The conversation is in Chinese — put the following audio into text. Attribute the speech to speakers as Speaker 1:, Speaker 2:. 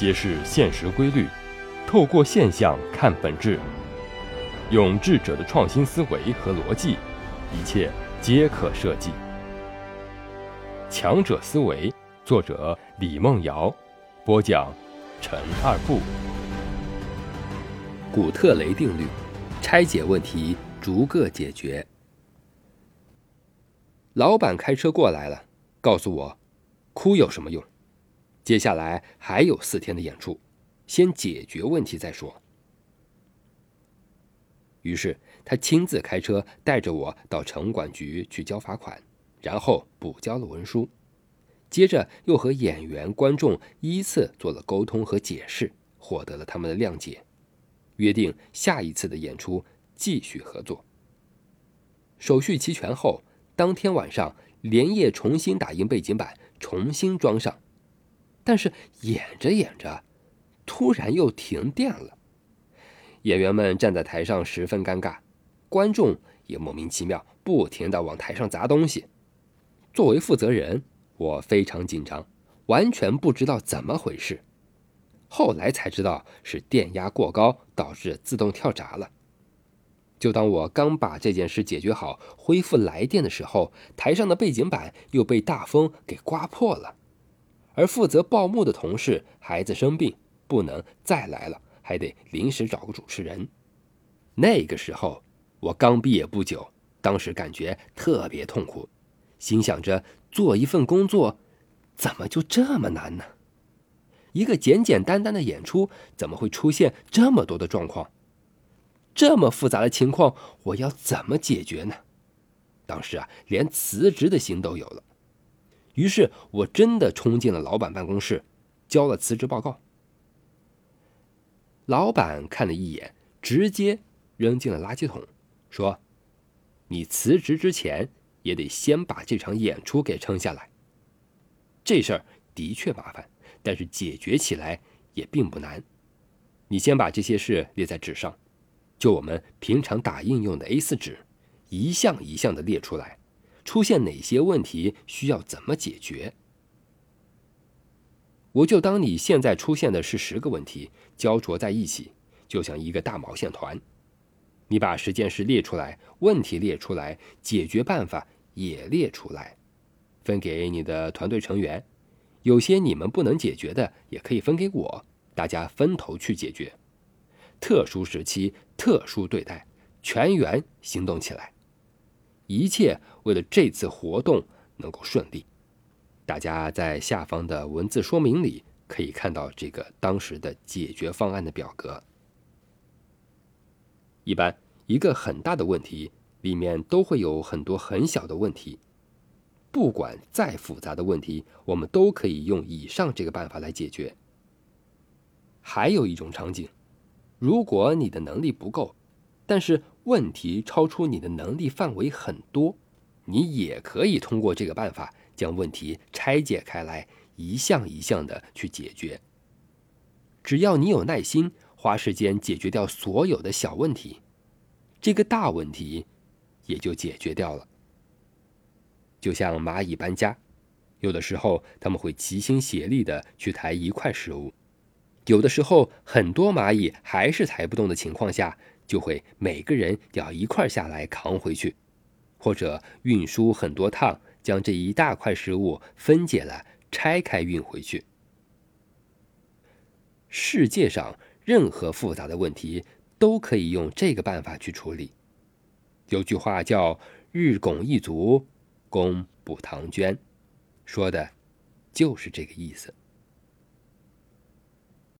Speaker 1: 揭示现实规律，透过现象看本质，用智者的创新思维和逻辑，一切皆可设计。强者思维，作者李梦瑶，播讲陈二步。
Speaker 2: 古特雷定律，拆解问题，逐个解决。老板开车过来了，告诉我，哭有什么用？接下来还有四天的演出，先解决问题再说。于是他亲自开车带着我到城管局去交罚款，然后补交了文书，接着又和演员、观众依次做了沟通和解释，获得了他们的谅解，约定下一次的演出继续合作。手续齐全后，当天晚上连夜重新打印背景板，重新装上。但是演着演着，突然又停电了。演员们站在台上十分尴尬，观众也莫名其妙，不停的往台上砸东西。作为负责人，我非常紧张，完全不知道怎么回事。后来才知道是电压过高导致自动跳闸了。就当我刚把这件事解决好，恢复来电的时候，台上的背景板又被大风给刮破了。而负责报幕的同事孩子生病，不能再来了，还得临时找个主持人。那个时候我刚毕业不久，当时感觉特别痛苦，心想着做一份工作，怎么就这么难呢？一个简简单单的演出，怎么会出现这么多的状况？这么复杂的情况，我要怎么解决呢？当时啊，连辞职的心都有了。于是我真的冲进了老板办公室，交了辞职报告。老板看了一眼，直接扔进了垃圾桶，说：“你辞职之前也得先把这场演出给撑下来。这事儿的确麻烦，但是解决起来也并不难。你先把这些事列在纸上，就我们平常打印用的 A4 纸，一项一项的列出来。”出现哪些问题需要怎么解决？我就当你现在出现的是十个问题，焦灼在一起，就像一个大毛线团。你把十件事列出来，问题列出来，解决办法也列出来，分给你的团队成员。有些你们不能解决的，也可以分给我，大家分头去解决。特殊时期，特殊对待，全员行动起来。一切为了这次活动能够顺利，大家在下方的文字说明里可以看到这个当时的解决方案的表格。一般一个很大的问题里面都会有很多很小的问题，不管再复杂的问题，我们都可以用以上这个办法来解决。还有一种场景，如果你的能力不够。但是问题超出你的能力范围很多，你也可以通过这个办法将问题拆解开来，一项一项的去解决。只要你有耐心，花时间解决掉所有的小问题，这个大问题也就解决掉了。就像蚂蚁搬家，有的时候他们会齐心协力的去抬一块食物，有的时候很多蚂蚁还是抬不动的情况下。就会每个人要一块下来扛回去，或者运输很多趟，将这一大块食物分解了拆开运回去。世界上任何复杂的问题都可以用这个办法去处理。有句话叫“日拱一卒，功补唐捐”，说的就是这个意思。